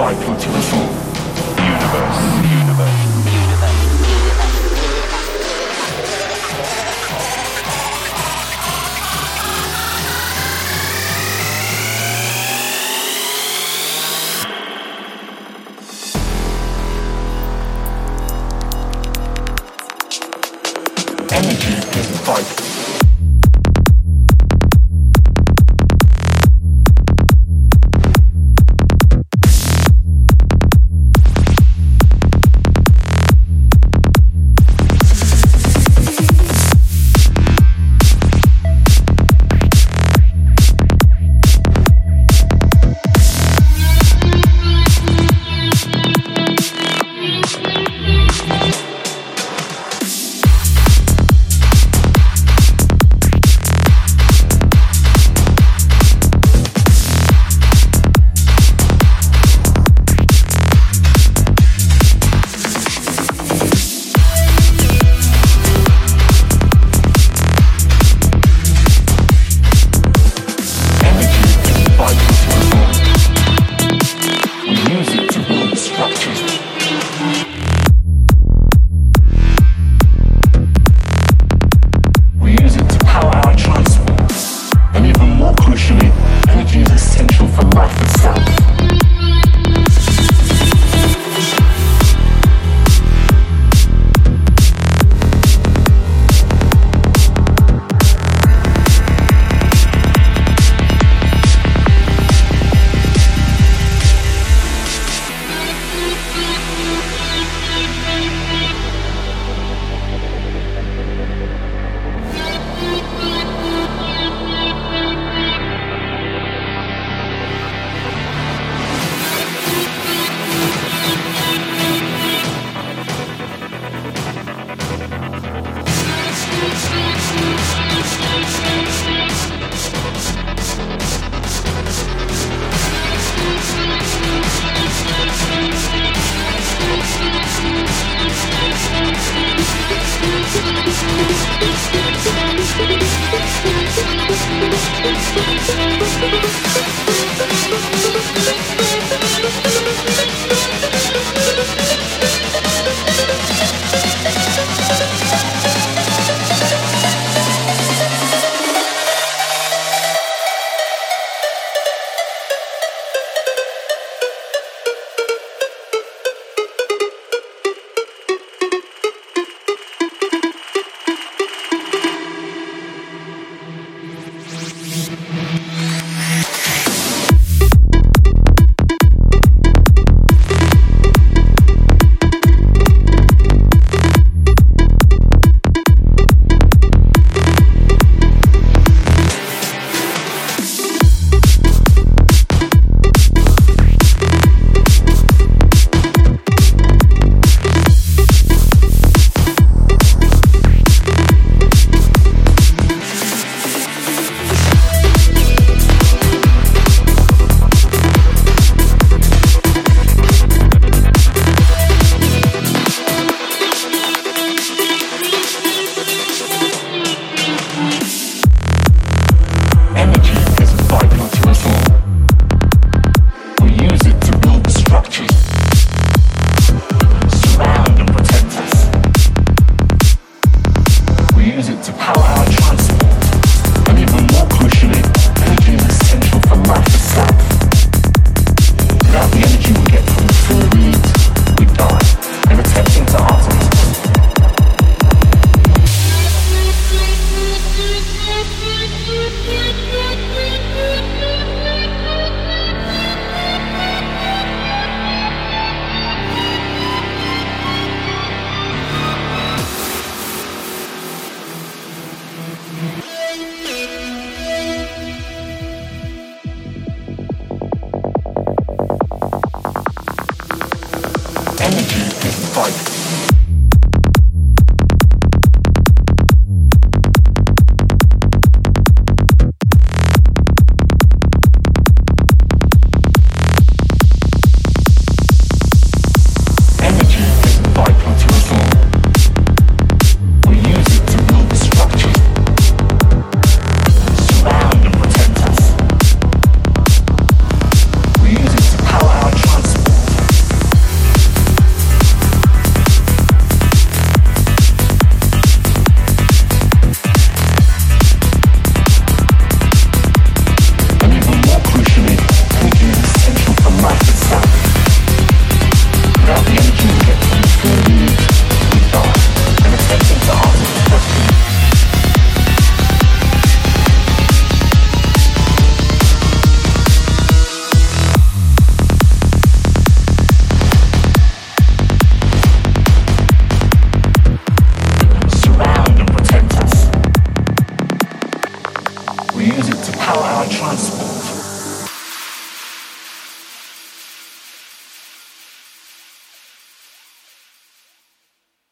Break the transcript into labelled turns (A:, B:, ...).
A: IP to the universe, universe. Energy is vital. Thank you.